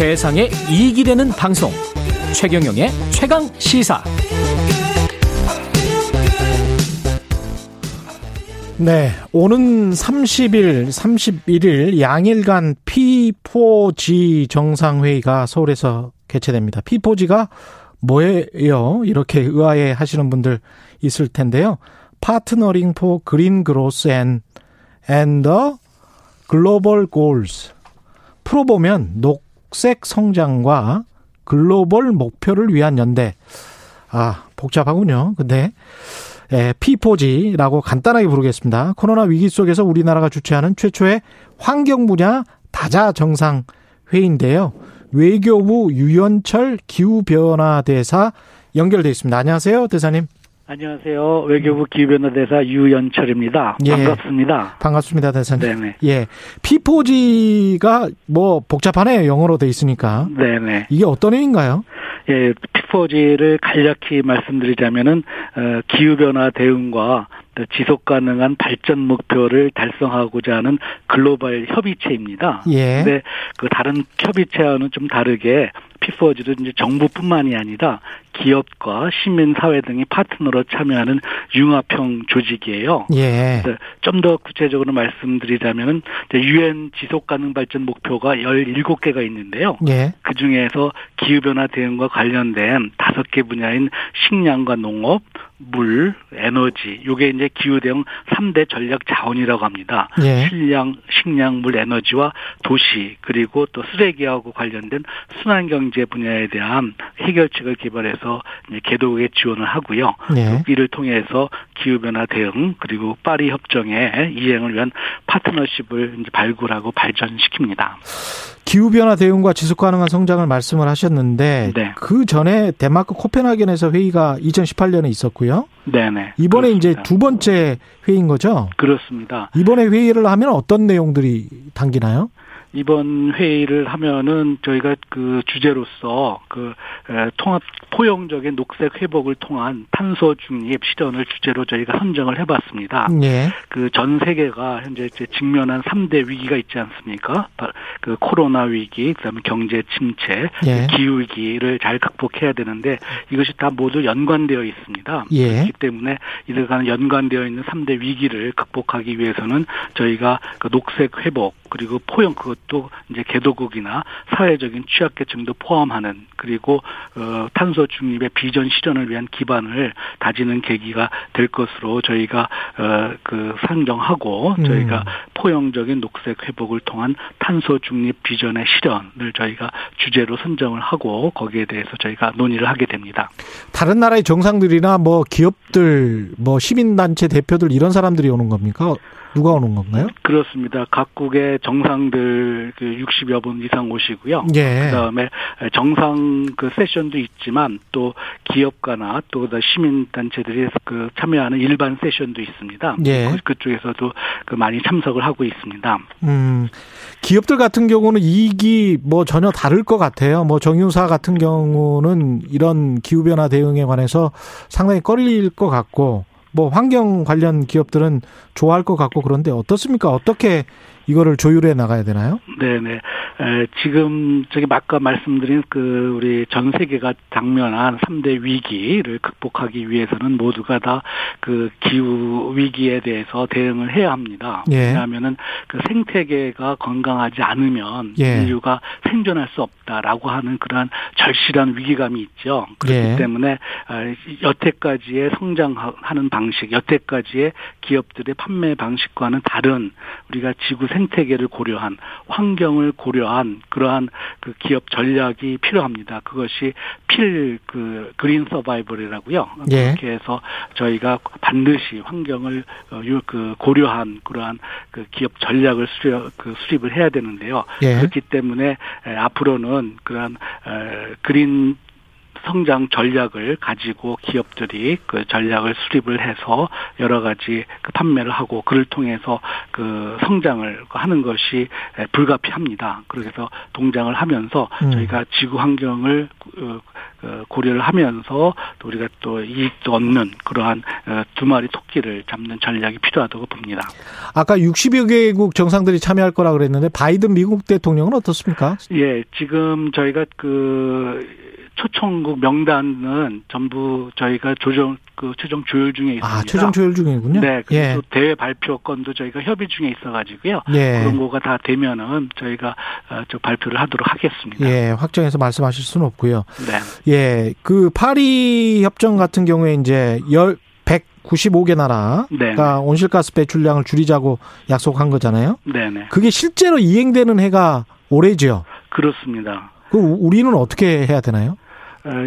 세상에 이익이 되는 방송 최경영의 최강 시사 네, 오는 30일, 31일 양일간 P4G 정상회의가 서울에서 개최됩니다. P4G가 뭐예요? 이렇게 의아해 하시는 분들 있을 텐데요. Partnering for Green Growth and the 글로벌 골스. 풀어보면 녹 색 성장과 글로벌 목표를 위한 연대. 아, 복잡하군요. 근데 예, P4G라고 간단하게 부르겠습니다. 코로나 위기 속에서 우리나라가 주최하는 최초의 환경 분야 다자 정상 회의인데요. 외교부 유연철 기후변화 대사 연결돼 있습니다. 안녕하세요, 대사님. 안녕하세요. 외교부 기후변화대사 유연철입니다. 예. 반갑습니다. 반갑습니다, 대사님. 네네. 예. P4G가 뭐 복잡하네요. 영어로 돼 있으니까. 네네. 이게 어떤 의미인가요? 예, P4G를 간략히 말씀드리자면은, 어, 기후변화 대응과 또 지속 가능한 발전 목표를 달성하고자 하는 글로벌 협의체입니다. 예. 근데 그 다른 협의체와는 좀 다르게 P4G는 이제 정부뿐만이 아니라 기업과 시민 사회 등이 파트너로 참여하는 융합형 조직이에요. 예. 좀 더 구체적으로 말씀드리자면은 유엔 지속 가능 발전 목표가 17개가 있는데요. 예. 그 중에서 기후변화 대응과 관련된 다섯 개 분야인 식량과 농업, 물, 에너지, 요게 이제 기후대응 3대 전략 자원이라고 합니다. 예. 식량, 식량, 물, 에너지와 도시, 그리고 또 쓰레기하고 관련된 순환경제 분야에 대한 해결책을 개발해서 이제 개도국에 지원을 하고요. 예. 이를 통해서 기후변화 대응, 그리고 파리 협정의 이행을 위한 파트너십을 이제 발굴하고 발전시킵니다. 기후변화 대응과 지속 가능한 성장을 말씀을 하셨는데 네. 그 전에 덴마크 코펜하겐에서 회의가 2018년에 있었고요. 네네. 이번에 그렇습니다. 이제 두 번째 회의인 거죠. 그렇습니다. 이번에 회의를 하면 어떤 내용들이 담기나요? 이번 회의를 하면은 저희가 그 주제로서 그 에, 통합 포용적인 녹색 회복을 통한 탄소 중립 실현을 주제로 저희가 선정을 해봤습니다. 예. 그전 세계가 현재 직면한 3대 위기가 있지 않습니까? 바- 그 코로나 위기, 그다음에 경제 침체, 예. 기후 위기를 잘 극복해야 되는데 이것이 다 모두 연관되어 있습니다. 예. 그렇기 때문에 이들과는 연관되어 있는 3대 위기를 극복하기 위해서는 저희가 그 녹색 회복 그리고 포용 그것 도 이제 개도국이나 사회적인 취약계층도 포함하는 그리고 어, 탄소 중립의 비전 실현을 위한 기반을 다지는 계기가 될 것으로 저희가 어, 그 상정하고 음. 저희가 포용적인 녹색 회복을 통한 탄소 중립 비전의 실현을 저희가 주제로 선정을 하고 거기에 대해서 저희가 논의를 하게 됩니다. 다른 나라의 정상들이나 뭐 기업들, 뭐 시민단체 대표들 이런 사람들이 오는 겁니까? 누가 오는 건가요? 그렇습니다. 각국의 정상들 그 60여 분 이상 오시고요. 예. 그다음에 정상 그 세션도 있지만 또 기업가나 또 시민 단체들이 그 참여하는 일반 세션도 있습니다. 예. 그- 그쪽에서도 그 많이 참석을 하고 있습니다. 음, 기업들 같은 경우는 이익이 뭐 전혀 다를 것 같아요. 뭐 정유사 같은 경우는 이런 기후 변화 대응에 관해서 상당히 꺼릴 것 같고, 뭐 환경 관련 기업들은 좋아할 것 같고 그런데 어떻습니까? 어떻게 이거를 조율해 나가야 되나요? 네네. 에, 지금 저기 아까 말씀드린 그 우리 전 세계가 당면한 3대 위기를 극복하기 위해서는 모두가 다 그 기후 위기에 대해서 대응을 해야 합니다. 예. 왜냐하면은 그 생태계가 건강하지 않으면 예. 인류가 생존할 수 없다라고 하는 그러한 절실한 위기감이 있죠. 그렇기 예. 때문에 아, 여태까지의 성장하는 방식, 여태까지의 기업들의 판매 방식과는 다른 우리가 지구 생태계를 고려한 환경을 고려한 그러한 그 기업 전략이 필요합니다. 그것이 필 그 그린 서바이벌이라고요. 예. 그렇게 해서 저희가 반드시 환경을 어, 유- 그 고려한 그러한 그 기업 전략을 수립 그 수립을 해야 되는데요. 예. 그렇기 때문에 에, 앞으로는 그러한 에, 그린 성장 전략을 가지고 기업들이 그 전략을 수립을 해서 여러 가지 그 판매를 하고 그를 통해서 그 성장을 하는 것이 불가피합니다. 그래서 동장을 하면서 음. 저희가 지구 환경을 어, 어, 고려를 하면서 또 우리가 또 이익도 얻는 그러한 어, 두 마리 토끼를 잡는 전략이 필요하다고 봅니다. 아까 60여 개국 정상들이 참여할 거라 그랬는데 바이든 미국 대통령은 어떻습니까? 예, 지금 저희가 그 초청국 명단은 전부 저희가 조정 그 최종 조율 중에 있습니다. 아, 최종 조율 중이군요. 네, 그리고 예. 대회 발표 건도 저희가 협의 중에 있어가지고요. 예. 그런 거가 다 되면은 저희가 어, 저 발표를 하도록 하겠습니다. 예, 확정해서 말씀하실 수는 없고요. 네. 예, 그 파리 협정 같은 경우에 이제 열 195개 나라가 네 온실가스 배출량을 줄이자고 약속한 거잖아요. 네네. 그게 실제로 이행되는 해가 올해죠. 그렇습니다. 그 우리는 어떻게 해야 되나요?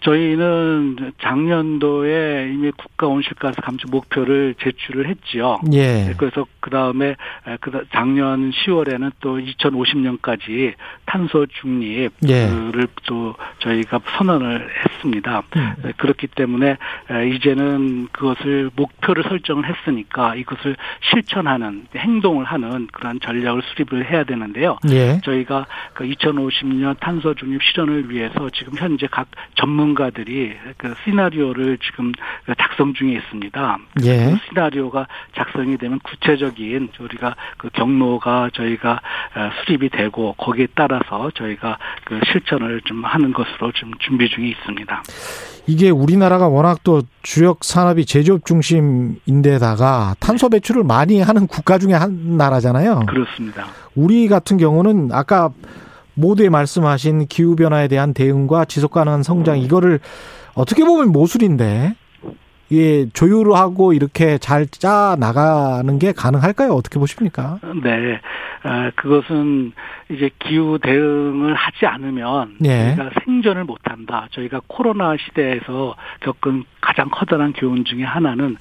저희는 작년도에 이미 국가 온실가스 감축 목표를 제출을 했지요. 예. 그래서 그 다음에 그 작년 10월에는 또 2050년까지 탄소 중립을 예. 또 저희가 선언을 했습니다. 음. 그렇기 때문에 이제는 그것을 목표를 설정을 했으니까 이것을 실천하는 행동을 하는 그러한 전략을 수립을 해야 되는데요. 예. 저희가 그 2050년 탄소 중립 실현을 위해서 지금 현재 각 전문가들이 그 시나리오를 지금 작성 중에 있습니다. 예. 그 시나리오가 작성이 되면 구체적인 우리가 그 경로가 저희가 어, 수립이 되고 거기에 따라서 저희가 그 실천을 좀 하는 것으로 좀 준비 중에 있습니다. 이게 우리나라가 워낙 또 주력 산업이 제조업 중심인데다가 탄소 배출을 많이 하는 국가 중에 한 나라잖아요. 그렇습니다. 우리 같은 경우는 아까 모두에 말씀하신 기후 변화에 대한 대응과 지속 가능한 성장 이거를 어떻게 보면 모술인데 예, 조율하고 이렇게 잘 짜 나가는 게 가능할까요? 어떻게 보십니까? 네, 아, 그것은 이제 기후 대응을 하지 않으면 예. 저희가 생존을 못한다. 저희가 코로나 시대에서 겪은 가장 커다란 교훈 중에 하나는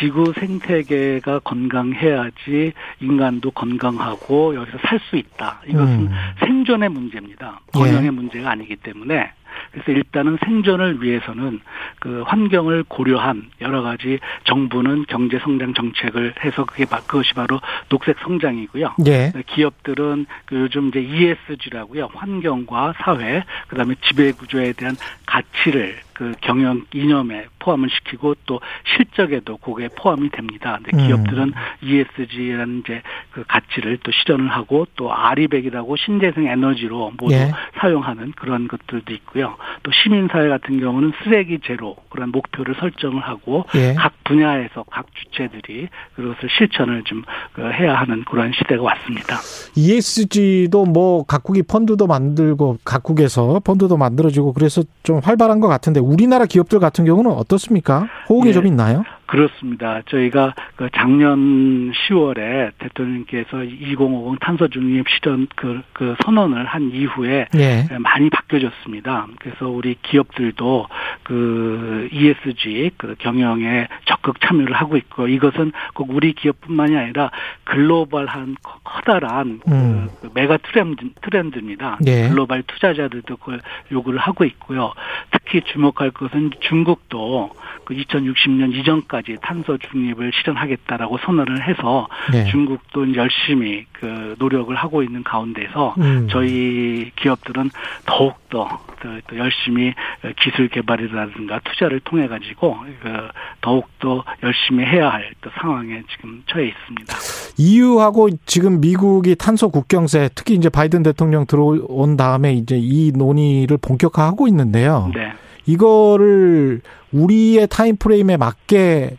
지구 생태계가 건강해야지 인간도 건강하고 여기서 살 수 있다. 이것은 음. 생존의 문제입니다. 번영의 예. 문제가 아니기 때문에 그래서 일단은 생존을 위해서는 그 환경을 고려한 여러 가지 정부는 경제 성장 정책을 해서 그게 그것이 바로 녹색 성장이고요. 예. 기업들은 그 요즘 이제 ESG라고요. 환경과 사회 그다음에 지배 구조에 대한 가치를 그 경영 이념에 포함을 시키고 또 실적에도 그게 포함이 됩니다. 근데 음. 기업들은 음. ESG라는 이제 그 가치를 또 실현을 하고 또 아리백이라고 신재생 에너지로 모두 예. 사용하는 그런 것들도 있고요. 또 시민사회 같은 경우는 쓰레기 제로 그런 목표를 설정을 하고 예. 각 분야에서 각 주체들이 그것을 실천을 좀그 해야 하는 그런 시대가 왔습니다. ESG도 뭐 각국이 펀드도 만들고 각국에서 펀드도 만들어지고 그래서 좀 활발한 것 같은데 우리나라 기업들 같은 경우는 어떻습니까? 호응이 네. 좀 있나요? 그렇습니다. 저희가 그 작년 10월에 대통령께서 2050 탄소 중립 실현 그, 그 선언을 한 이후에 네. 많이 바뀌어졌습니다. 그래서 우리 기업들도 그 ESG 그 경영에 적극 참여를 하고 있고 이것은 꼭 우리 기업뿐만이 아니라 글로벌한 커다란 그 음. 그 메가 트렌드, 트렌드입니다. 네. 글로벌 투자자들도 그걸 요구를 하고 있고요. 특히 주목할 것은 중국도 그 2060년 이전 까지 탄소 중립을 실현하겠다라고 선언을 해서 네. 중국도 열심히 그 노력을 하고 있는 가운데서 음. 저희 기업들은 더욱 더, 더 열심히 기술 개발이라든가 투자를 통해 가지고 그 더욱 더 열심히 해야 할 상황에 지금 처해 있습니다. EU하고 지금 미국이 탄소 국경세 특히 이제 바이든 대통령 들어온 다음에 이제 이 논의를 본격화하고 있는데요. 네. 이거를 우리의 타임 프레임에 맞게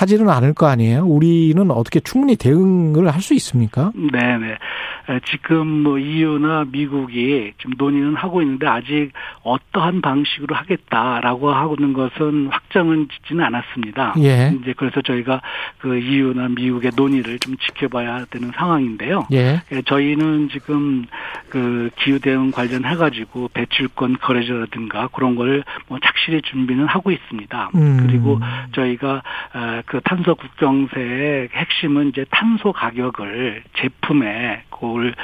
하지는 않을 거 아니에요. 우리는 어떻게 충분히 대응을 할 수 있습니까? 네, 네. 지금 뭐 EU나 미국이 좀 논의는 하고 있는데 아직 어떠한 방식으로 하겠다라고 하는 것은 확정은 짓지는 않았습니다. 예. 이제 그래서 저희가 그 EU나 미국의 논의를 좀 지켜봐야 되는 상황인데요. 예. 예 저희는 지금 그 기후 대응 관련해 가지고 배출권 거래자라든가 그런 걸 뭐 착실히 준비는 하고 있습니다. 음. 그리고 저희가 그 탄소 국경세의 핵심은 이제 탄소 가격을 제품에 그걸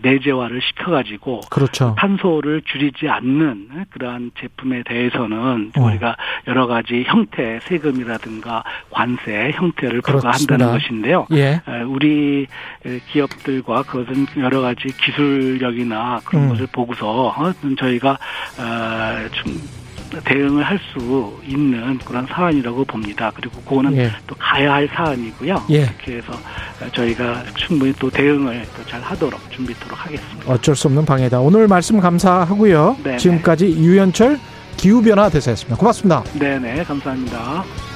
내재화를 시켜가지고 그렇죠. 탄소를 줄이지 않는 그러한 제품에 대해서는 어. 우리가 여러 가지 형태 세금이라든가 관세 형태를. 부과한다는 것인데요. 예. 에, 우리 에, 기업들과 그것은 여러 가지 기술력이나 그런 음. 것을 보고서 어, 저희가 어, 좀 대응을 할 수 있는 그런 사안이라고 봅니다. 그리고 그거는 예. 또 가야 할 사안이고요. 예. 그렇게 해서 어, 저희가 충분히 또 대응을 또 잘 하도록 준비토록 하겠습니다. 어쩔 수 없는 방해다. 오늘 말씀 감사하고요. 네네. 지금까지 유현철 기후변화 대사였습니다. 고맙습니다. 네네 감사합니다.